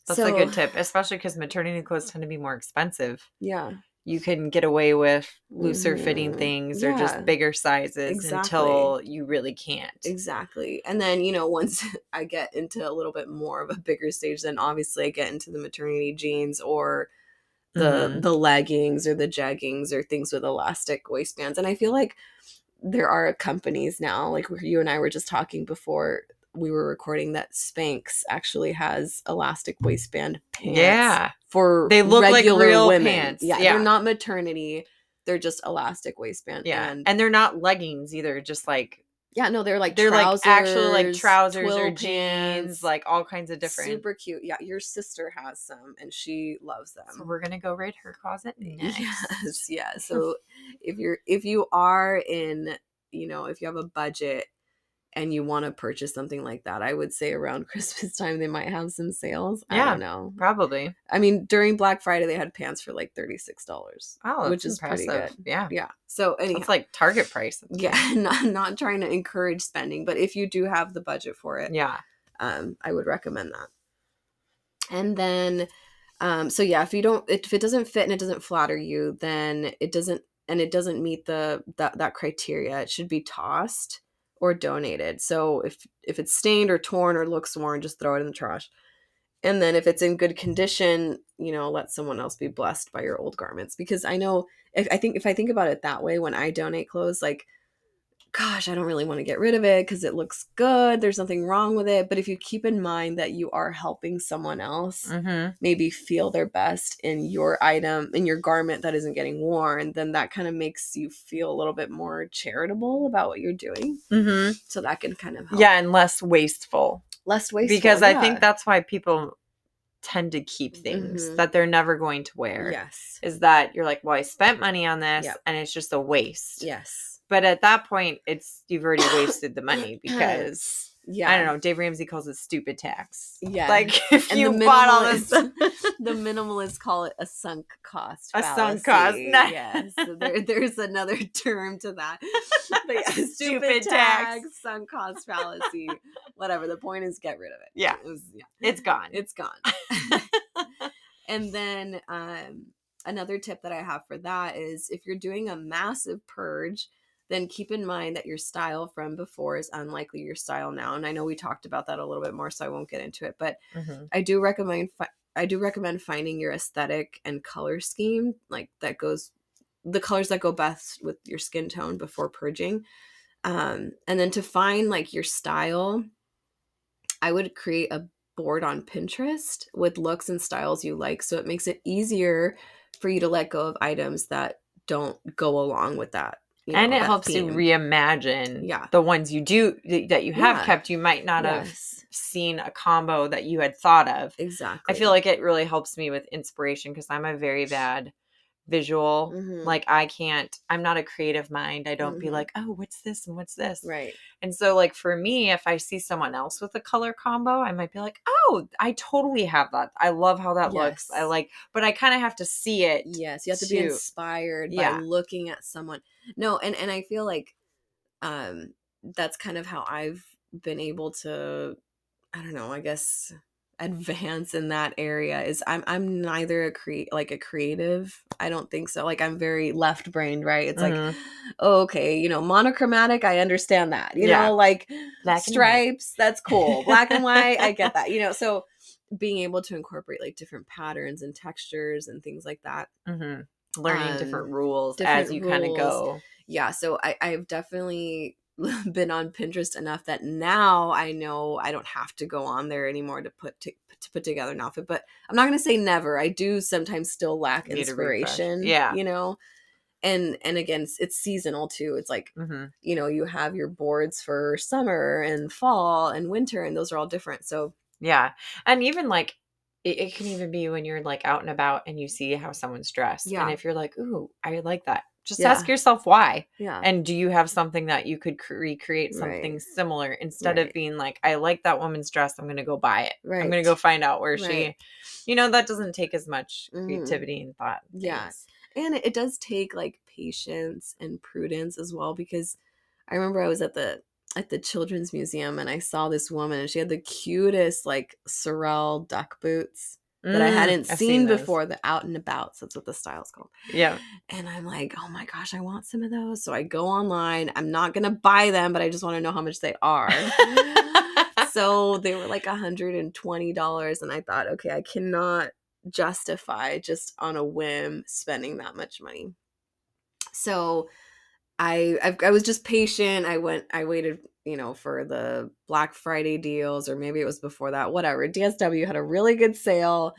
That's so, a good tip, especially because maternity clothes tend to be more expensive. Yeah. You can get away with looser fitting Mhm. things or Yeah. just bigger sizes Exactly. until you really can't. Exactly. And then, you know, once I get into a little bit more of a bigger stage, then obviously I get into the maternity jeans or the Mhm. the leggings or the jeggings or things with elastic waistbands. And I feel like there are companies now, like you and I were just talking before we were recording that Spanx actually has elastic waistband pants Yeah. for They look like real women. pants. Yeah, Yeah. they're not maternity. They're just elastic waistband. Yeah. And, And, they're not leggings either, just like yeah, no, they're like they're like actual like trousers or jeans, pants, like all kinds of different. Super cute. Yeah, your sister has some and she loves them. So we're gonna go raid her closet next. Yes, yeah. So if you're if you are in, you know, if you have a budget and you want to purchase something like that, I would say around Christmas time they might have some sales. I Yeah. don't know. Probably. I mean, during Black Friday they had pants for like thirty six dollars. Oh, which is pretty impressive. good. Yeah. Yeah. So anyhow, It's like Target price. Yeah, not not trying to encourage spending, but if you do have the budget for it. Yeah. um, I would recommend that. And then, um, so yeah, if you don't, if it doesn't fit and it doesn't flatter you, then it doesn't, and it doesn't meet the that that criteria, it should be tossed or donated. So if if it's stained or torn or looks worn, just throw it in the trash. And then if it's in good condition, you know, let someone else be blessed by your old garments. Because I know, if I think if I think about it that way, when I donate clothes, like gosh, I don't really want to get rid of it because it looks good. There's nothing wrong with it. But if you keep in mind that you are helping someone else Mm-hmm. maybe feel their best in your item, in your garment that isn't getting worn, then that kind of makes you feel a little bit more charitable about what you're doing. Mm-hmm. So that can kind of help. Yeah, and less wasteful. Less wasteful. because I think that's why people tend to keep things Mhm. that they're never going to wear. Yes. Is that you're like, well, I spent money on this Yep. and it's just a waste. Yes. But at that point, it's you've already wasted the money because Yeah. I don't know. Dave Ramsey calls it stupid tax. Yeah. Like if And you bought all this, the minimalists call it a sunk cost. A sunk cost. fallacy. Nice. Yes, so there, there's another term to that. But yeah, stupid, Stupid tax, tax. sunk cost fallacy, whatever. The point is, get rid of it. Yeah. It was- yeah, it's gone. it's gone. and then um, another tip that I have for that is if you're doing a massive purge, then keep in mind that your style from before is unlikely your style now. And I know we talked about that a little bit more, so I won't get into it. But Mhm. I do recommend fi- I do recommend finding your aesthetic and color scheme like that goes the colors that go best with your skin tone before purging. Um, and then to find like your style, I would create a board on Pinterest with looks and styles you like so it makes it easier for you to let go of items that don't go along with that. You and know, it that helps you reimagine Yeah. the ones you do that you have Yeah. kept. You might not have seen a combo that you had thought of. exactly. I feel like it really helps me with inspiration because I'm a very bad visual. Mhm. Like I can't. I'm not a creative mind. I don't be Mhm. like, oh, what's this and what's this. right. And so, like for me, if I see someone else with a color combo, I might be like, oh, I totally have that. I love how that looks. I like, but I kind of have to see it. Yes, you have to be inspired Yeah. by looking at someone. No, and and I feel like um that's kind of how I've been able to I don't know, I guess advance in that area is I'm I'm neither a create like a creative. I don't think so. Like I'm very left brained, right? It's Mhm. like oh, okay, you know, monochromatic, I understand that. You Yeah. know, like Black stripes, that's cool. Black and white, I get that. You know, so being able to incorporate like different patterns and textures and things like that. hmm Learning different Um, rules as you kind of go. Yeah, so I, I've definitely been on Pinterest enough that now I know I don't have to go on there anymore to put to, to put together an outfit. But I'm not gonna say never. I do sometimes still lack inspiration. Yeah. you know. And and again, it's, it's seasonal too. It's like hmm you know you have your boards for summer and fall and winter, and those are all different. So Yeah. And even like, it, it can even be when you're like out and about and you see how someone's dressed. Yeah. And if you're like, ooh, I like that, just Yeah. ask yourself why. yeah, And do you have something that you could cre- recreate something Right. similar instead of being like, I like that woman's dress. I'm going to go buy it. right. I'm going to go find out where she, you know, that doesn't take as much Mhm. creativity and thought. and Yeah. and it, it does take like patience and prudence as well because i remember i was at the at the children's museum and i saw this woman and she had the cutest like sorel duck boots that i Mm, hadn't I've seen, before the out and abouts that's what the style's called. Yeah. and i'm like oh my gosh i want some of those. So i go online. I'm not gonna buy them but i just want to know how much they are. So they were like $120 and i thought okay i cannot justify just on a whim spending that much money. So I, I i was just patient i went i waited you know for the black friday deals or maybe it was before that whatever. Dsw had a really good sale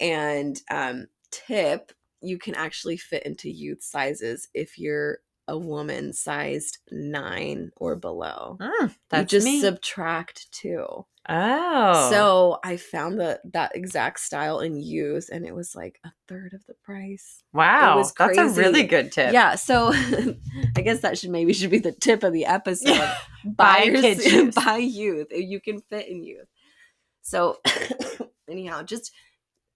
and um tip you can actually fit into youth sizes if you're a woman sized nine or below Mm, you just me. subtract two. oh. So I found the that exact style in youth, and it was like a third of the price. wow. was That's a really good tip. Yeah, so I guess that should maybe should be the tip of the episode. Yeah. buy kids' kids, youth. buy youth. You can fit in youth. So anyhow, just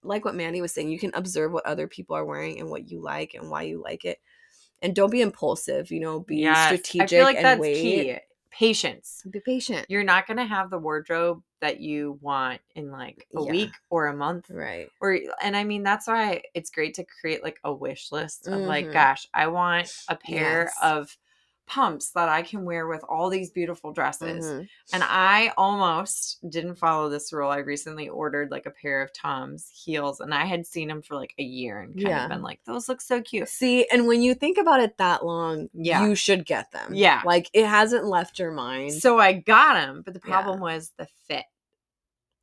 like what Mandy was saying, you can observe what other people are wearing and what you like and why you like it. And don't be impulsive, you know, be Yes. strategic I feel like and that's wait. key. Patience. Be patient. You're not going to have the wardrobe that you want in like a Yeah. week or a month. Right. Or and I mean that's why it's great to create like a wish list of like Mhm. gosh, I want a pair Yes. of pumps that I can wear with all these beautiful dresses. Mhm. And I almost didn't follow this rule. I recently ordered like a pair of Tom's heels and I had seen them for like a year and kind Yeah. of been like, those look so cute. See, and when you think about it that long, Yeah. you should get them. Yeah. Like it hasn't left your mind. So I got them, but the Yeah. problem was the fit.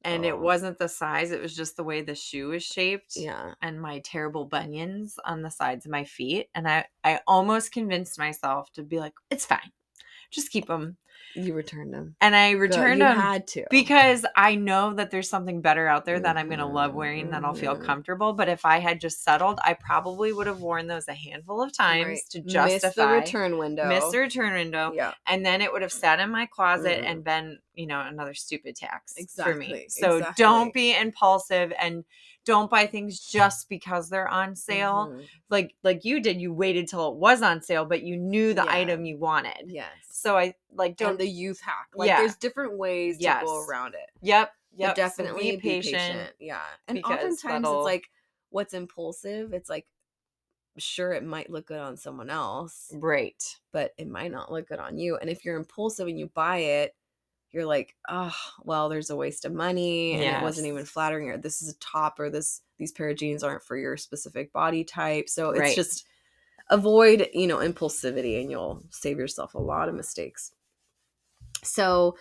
And it Oh. wasn't the size, it was just the way the shoe is shaped. yeah. And my terrible bunions on the sides of my feet. And I, I almost convinced myself to be like, it's fine. Just keep them. You returned them. And I Good, returned you them had to. because I know that there's something better out there that I'm going to love wearing that I'll feel mhm. comfortable. But if I had just settled, I probably would have worn those a handful of times Right. to Miss justify the return window. miss the return window Yeah. and then it would have sat in my closet Mhm. and been you know another stupid tax exactly. for me so exactly. don't be impulsive and don't buy things just because they're on sale Mhm. like like you did you waited till it was on sale but you knew the Yeah. item you wanted Yes. so i like Don't don't the youth hack. Like Yeah. there's different ways to go around it. yep But yep so definitely be patient, Yeah. And oftentimes that'll- it's like what's impulsive, it's like sure it might look good on someone else, right but it might not look good on you. And if you're impulsive and you buy it, you're like, oh, well, there's a waste of money and it wasn't even flattering or this is a top or this these pair of jeans aren't for your specific body type. So it's Right. just avoid, you know, impulsivity and you'll save yourself a lot of mistakes. So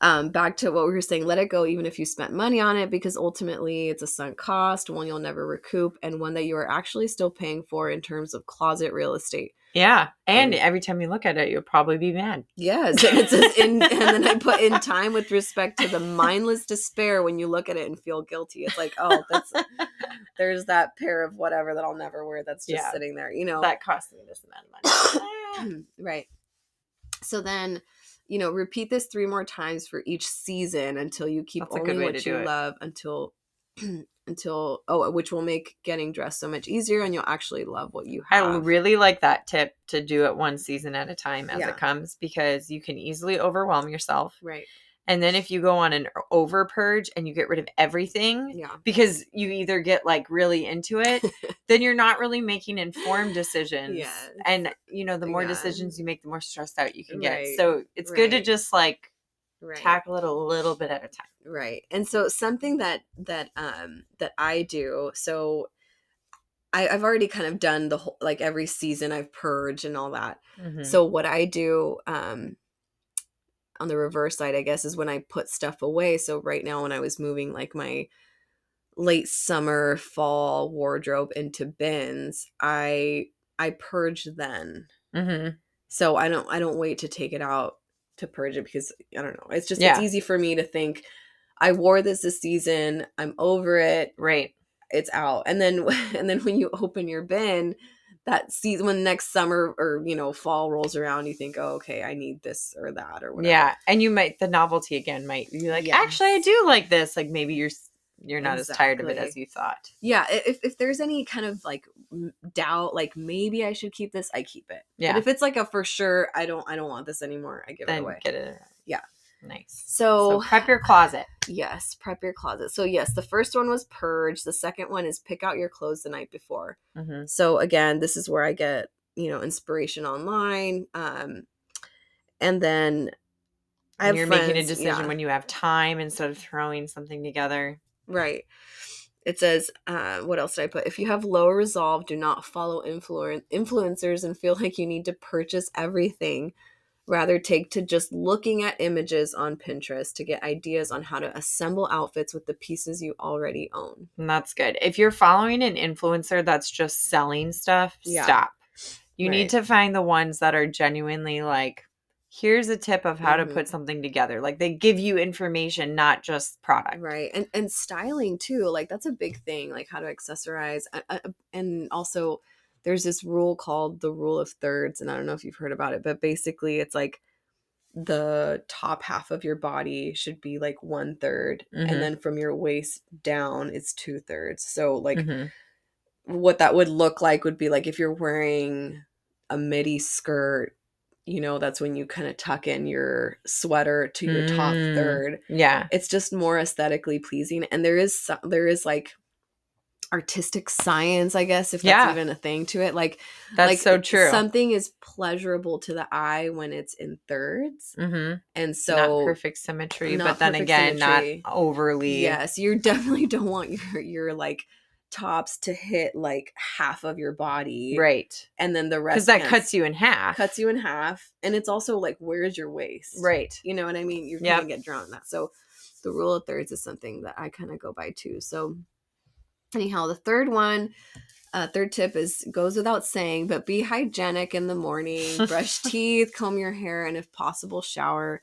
um, back to what we were saying, let it go even if you spent money on it because ultimately it's a sunk cost, one you'll never recoup, and one that you are actually still paying for in terms of closet real estate. Yeah and every time you look at it you'll probably be mad Yes, and, it's just in, and then I put in time with respect to the mindless despair when you look at it and feel guilty. It's like, oh, that's there's that pair of whatever that I'll never wear that's just Yeah. sitting there, you know. that cost me this amount of money right. So then, you know, repeat this three more times for each season until you keep That's only what you love until until oh, which will make getting dressed so much easier and you'll actually love what you have. I really like that tip to do it one season at a time as Yeah. it comes because you can easily overwhelm yourself. right. And then if you go on an over purge and you get rid of everything Yeah. because you either get like really into it, then you're not really making informed decisions. Yes. And you know, the more Yeah. decisions you make, the more stressed out you can Right, get. So it's good to just like Right. tackle it a little bit at a time. Right. And so something that that um that I do, so I, I've already kind of done the whole like every season I've purged and all that. Mhm. So what I do um on the reverse side, I guess, is when I put stuff away. So right now when I was moving like my late summer, fall wardrobe into bins, I I purge then. Mhm. So I don't I don't wait to take it out to purge it because I don't know. It's just Yeah. it's easy for me to think I wore this this season. I'm over it. right. It's out. And then and then when you open your bin, that season when next summer or you know fall rolls around, you think, oh okay, I need this or that or whatever. Yeah, and you might the novelty again might be like, actually, I do like this. Like maybe you're you're not as tired of it as you thought. Yeah. If if there's any kind of like doubt, like maybe I should keep this, I keep it. Yeah. But if it's like a for sure, I don't I don't want this anymore. I give it away. get it. Yeah. Nice. So, So prep your closet. Yes, prep your closet. So yes, the first one was purge. The second one is pick out your clothes the night before. hmm So again, this is where I get, you know, inspiration online. Um and then I you're making a decision yeah, when you have time instead of throwing something together. Right. It says, uh, what else did I put? If you have low resolve, do not follow influen- influencers and feel like you need to purchase everything. Rather, take to just looking at images on Pinterest to get ideas on how to assemble outfits with the pieces you already own. And that's good. If you're following an influencer that's just selling stuff, Yeah. stop. You Right. need to find the ones that are genuinely like, here's a tip of how Mhm. to put something together. Like they give you information, not just product. right and and styling too like that's a big thing like how to accessorize and also there's this rule called the rule of thirds and i don't know if you've heard about it but basically it's like the top half of your body should be like one third, Mhm. and then from your waist down it's two thirds so like Mhm. what that would look like would be like if you're wearing a midi skirt you know that's when you kind of tuck in your sweater to your top Mm. third Yeah. it's just more aesthetically pleasing and there is there is like artistic science i guess if that's Yeah. even a thing to it like That's like so true. something is pleasurable to the eye when it's in thirds hmm and so not perfect symmetry, not but then again, symmetry. not overly. yes you definitely don't want your your like tops to hit like half of your body Right. and then the rest Because that cuts you in half. cuts you in half and it's also like where's your waist Right. you know what I mean? You're Yep. gonna get drawn in that. So the rule of thirds is something that I kind of go by too. So anyhow, the third one, uh, third tip is goes without saying, but be hygienic in the morning. Brush teeth, comb your hair, and if possible, shower.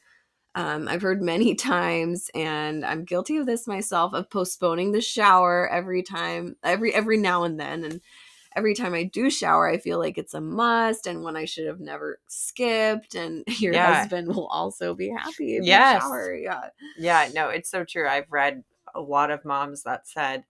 Um, I've heard many times, and I'm guilty of this myself, of postponing the shower every time, every every now and then, and every time I do shower, I feel like it's a must and one I should have never skipped. And your Yeah. husband will also be happy if Yes. you shower. Yeah. Yeah, no, it's so true. I've read a lot of moms that said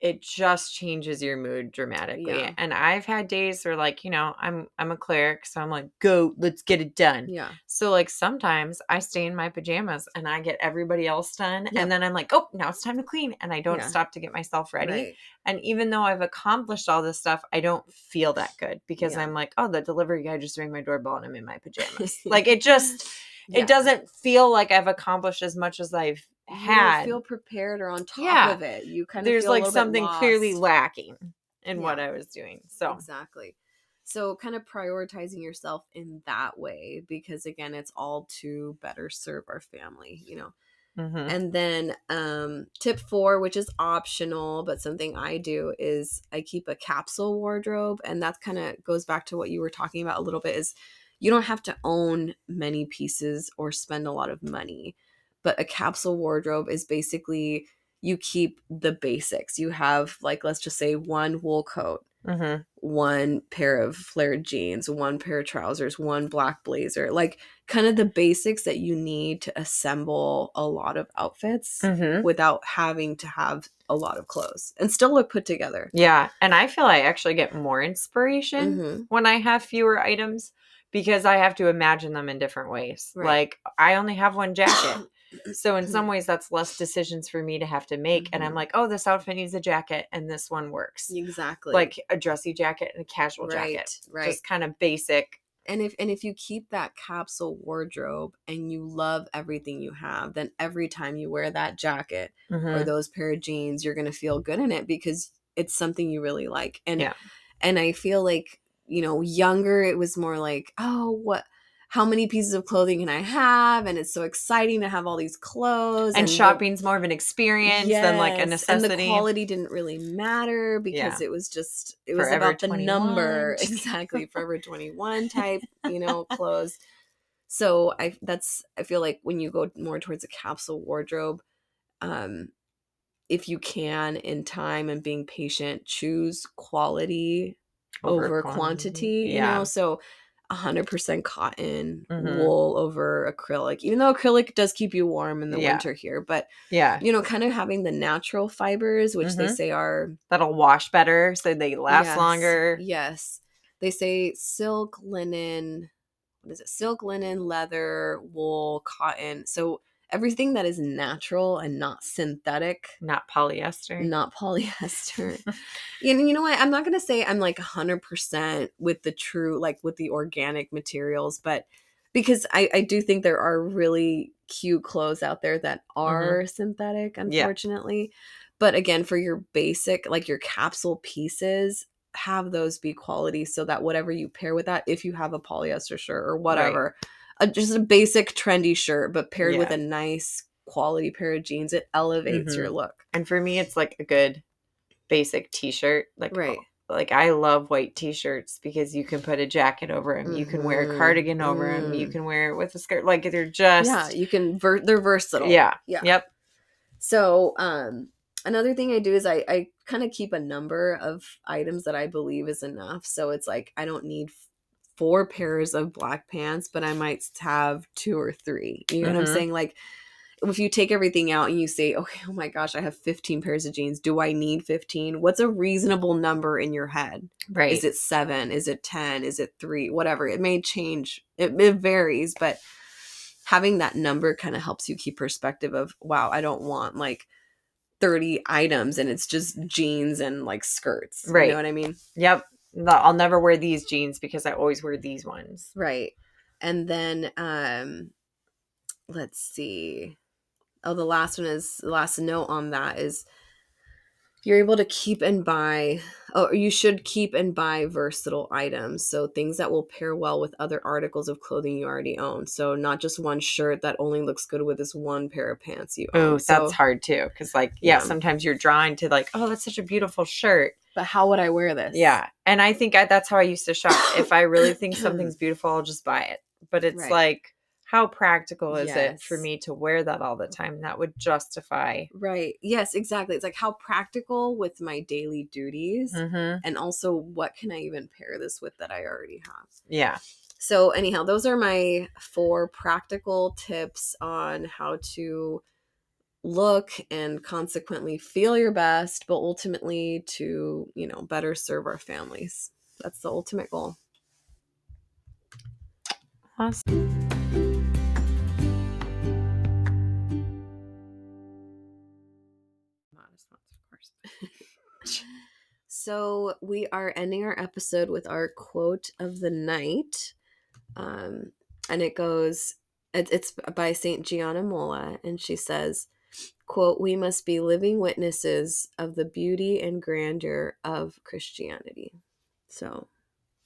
it just changes your mood dramatically. Yeah. And I've had days where like, you know, I'm I'm a choleric, so I'm like, go, let's get it done. Yeah. So like sometimes I stay in my pajamas and I get everybody else done Yep. and then I'm like, oh, now it's time to clean and I don't Yeah. stop to get myself ready. Right. And even though I've accomplished all this stuff, I don't feel that good because Yeah. I'm like, oh, the delivery guy just rang my doorbell and I'm in my pajamas. like it just it doesn't feel like I've accomplished as much as I've had. feel prepared or on top Yeah. of it. You kind of There's feel a like something clearly lacking in what I was doing. So Exactly. So kind of prioritizing yourself in that way because again it's all to better serve our family, you know. mhm. And then um tip 4 which is optional but something I do is I keep a capsule wardrobe and that kind of goes back to what you were talking about a little bit is you don't have to own many pieces or spend a lot of money. But a capsule wardrobe is basically you keep the basics. You have like let's just say one wool coat Mhm. one pair of flared jeans, one pair of trousers, one black blazer, like kind of the basics that you need to assemble a lot of outfits Mhm. without having to have a lot of clothes and still look put together. Yeah, and I feel I actually get more inspiration Mhm. when I have fewer items because I have to imagine them in different ways. Right. Like I only have one jacket. So in some ways that's less decisions for me to have to make and I'm Mhm. like, "Oh, this outfit needs a jacket and this one works." Exactly. Like a dressy jacket and a casual jacket. right, right. Just kind of basic and if and if you keep that capsule wardrobe and you love everything you have, then every time you wear that jacket or Mhm. those pair of jeans, you're gonna feel good in it because it's something you really like. And Yeah. and I feel like, you know, younger it was more like, oh, what how many pieces of clothing can I have? And it's so exciting to have all these clothes. and the- shopping's more of an experience than like a Yes, necessity. And the quality didn't really matter because it was just it was Forever about the number exactly Forever 21 type, you know, clothes. So I that's I feel like when you go more towards a capsule wardrobe, um if you can in time and being patient, choose quality over, quantity, you Yeah. know. So 100% cotton, Mhm. wool over acrylic. Even though acrylic does keep you warm in the Yeah. winter here, but yeah. you know, kind of having the natural fibers, which they Mhm. say are That'll wash better so they last yes, longer. Yes. They say silk, linen, what is it? Silk, linen, leather, wool, cotton. So everything that is natural and not synthetic, Not polyester. not polyester. you, know, you know what? I'm not going to say I'm like 100% with the true, like with the organic materials, but because I, I do think there are really cute clothes out there that mm-hmm. are synthetic, Yeah. unfortunately. But again, for your basic, like your capsule pieces, have those be quality so that whatever you pair with that, if you have a polyester shirt or whatever, a, just a basic trendy shirt, but paired with a nice quality pair of jeans, it elevates your Mhm. look. And for me, it's like a good basic t-shirt. Like Right. Like I love white t-shirts because you can put a jacket over them. You can wear a Mhm. cardigan over them. You Mm. can wear it with a skirt. Like they're just yeah, you can, ver- they're versatile. yeah. Yeah. Yep. So, um, another thing I do is I, I kind of keep a number of items that I believe is enough. So it's like I don't need four pairs of black pants, but I might have two or three. You know what Mhm. I'm saying? Like if you take everything out and you say, okay, oh my gosh, I have 15 pairs of jeans. Do I need 15? What's a reasonable number in your head? Right. Is it seven? Is it 10? Is it three? Whatever. It may change. It, it varies, but having that number kind of helps you keep perspective of, wow, I don't want like 30 items and it's just jeans and like skirts. Right. You know what I mean? Yep. No, I'll never wear these jeans because I always wear these ones. Right. And then um let's see. Oh, the last one is the last note on that is you're able to keep and buy oh, or you should keep and buy versatile items. So things that will pair well with other articles of clothing you already own. So not just one shirt that only looks good with this one pair of pants you own. Oh, So- that's hard too. Because like, yeah, Yeah. sometimes you're drawn to like, oh, that's such a beautiful shirt. But how would I wear this? Yeah, and I think I, that's how I used to shop. If I really think something's beautiful, I'll just buy it. But it's Right. like, how practical is it for me to wear that all the time? That would justify. Right. Yes, exactly. It's like how practical with my daily duties. Mm-hmm. And also, what can I even pair this with that I already have? Yeah. So, anyhow, those are my four practical tips on how to look and consequently feel your best, but ultimately to, you know, better serve our families. That's the ultimate goal. Awesome. Course. So, we are ending our episode with our quote of the night. Um, and it goes, it, it's by St. Gianna Molla, and she says, quote, we must be living witnesses of the beauty and grandeur of Christianity. So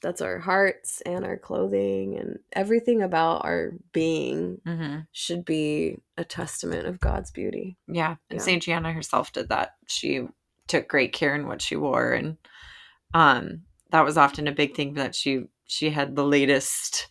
that's our hearts and our clothing and everything about our being Mm-hmm. should be a testament of God's beauty. Yeah, and Yeah. Saint Gianna herself did that. She took great care in what she wore, and um, that was often a big thing that she she had the latest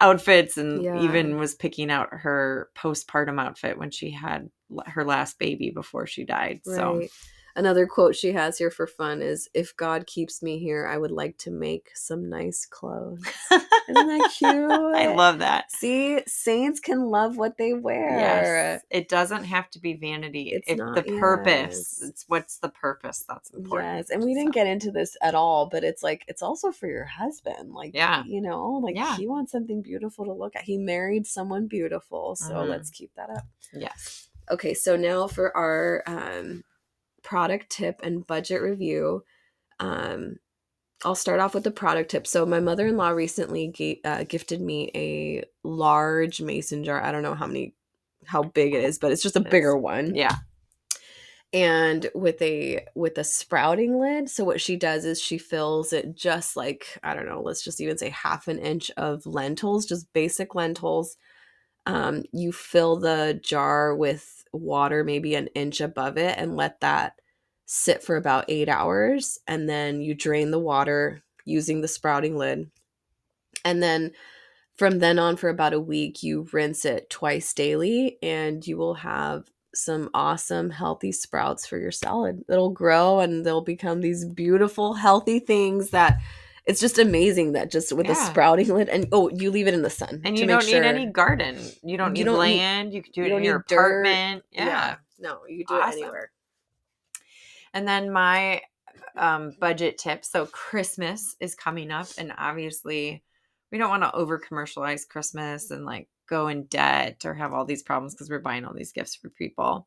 outfits, and Yeah. even was picking out her postpartum outfit when she had her last baby before she died. So Right. Another quote she has here for fun is If God keeps me here, I would like to make some nice clothes. Isn't that cute? I love that. See, saints can love what they wear. Yes, it doesn't have to be vanity. It's if not- the purpose, yes. it's what's the purpose that's important. Yes, and we didn't So, get into this at all, but it's like it's also for your husband. Like, Yeah. you know, like Yeah. he wants something beautiful to look at. He married someone beautiful, so Mhm. let's keep that up. Yes. Okay, so now for our um, product tip and budget review. Um, I'll start off with the product tip. So my mother-in-law recently uh, gifted me a large mason jar. I don't know how many, how big it is, but it's just a bigger one. Yeah. And with a with a sprouting lid. So what she does is she fills it just like I don't know. Let's just even say half an inch of lentils, just basic lentils. Um, you fill the jar with water, maybe an inch above it, and let that sit for about eight hours. And then you drain the water using the sprouting lid. And then from then on, for about a week, you rinse it twice daily, and you will have some awesome, healthy sprouts for your salad. It'll grow and they'll become these beautiful, healthy things that it's just amazing that just with a sprouting lid and oh, you leave it in the sun. And you don't sure- need any garden. You don't You need don't need- land. you can do you it don't in your need apartment. yeah. No, you do Awesome. it anywhere. And then my um, budget tip. So Christmas is coming up, and obviously, we don't want to over commercialize Christmas and like go in debt or have all these problems because we're buying all these gifts for people.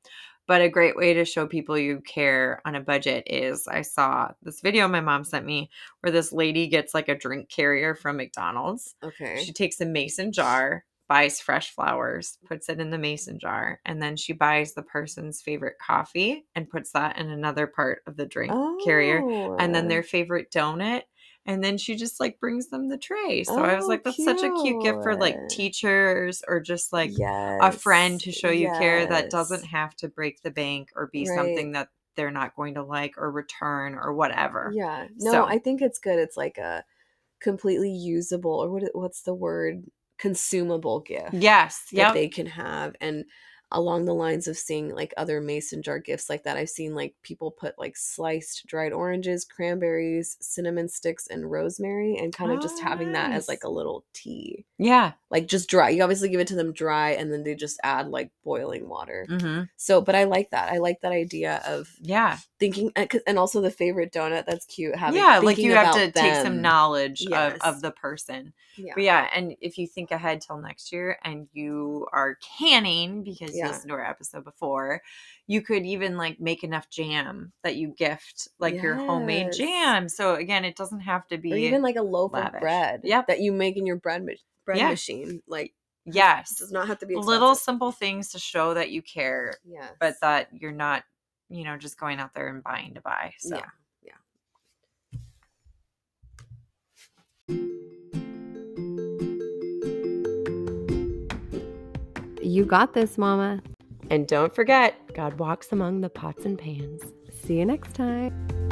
But a great way to show people you care on a budget is I saw this video my mom sent me where this lady gets like a drink carrier from McDonald's. Okay. She takes a mason jar, buys fresh flowers, puts it in the mason jar, and then she buys the person's favorite coffee and puts that in another part of the drink carrier, and then Oh. their favorite donut. And then she just like brings them the tray. So I was Oh, like, that's such a cute gift for like teachers or just like a friend to show you care that doesn't have to break the bank or be Right. something that they're not going to like or return or whatever. Yeah. No, So- I think it's good. It's like a completely usable or what what's the word? Consumable gift. Yes. Yeah. That Yep. they can have and along the lines of seeing like other mason jar gifts like that i've seen like people put like sliced dried oranges cranberries cinnamon sticks and rosemary and kind of just Oh, having that as like a little tea yeah. like just dry you obviously give it to them dry and then they just add like boiling water hmm so but i like that i like that idea of Yeah. thinking and also the favorite donut that's cute having yeah. Like you have to about take some knowledge Yes. of, of the person. yeah But yeah, and if you think ahead till next year and you are canning because you Yeah. listened to our episode before, you could even like make enough jam that you gift like your homemade jam. So again, it doesn't have to be or even like a loaf lavish. of bread Yep. that you make in your bread ma- bread Yeah. machine like yes, does not have to be little simple things to show that you care, Yes. but that you're not, you know, just going out there and buying to buy. So Yeah. You got this, Mama. And don't forget, God walks among the pots and pans. See you next time.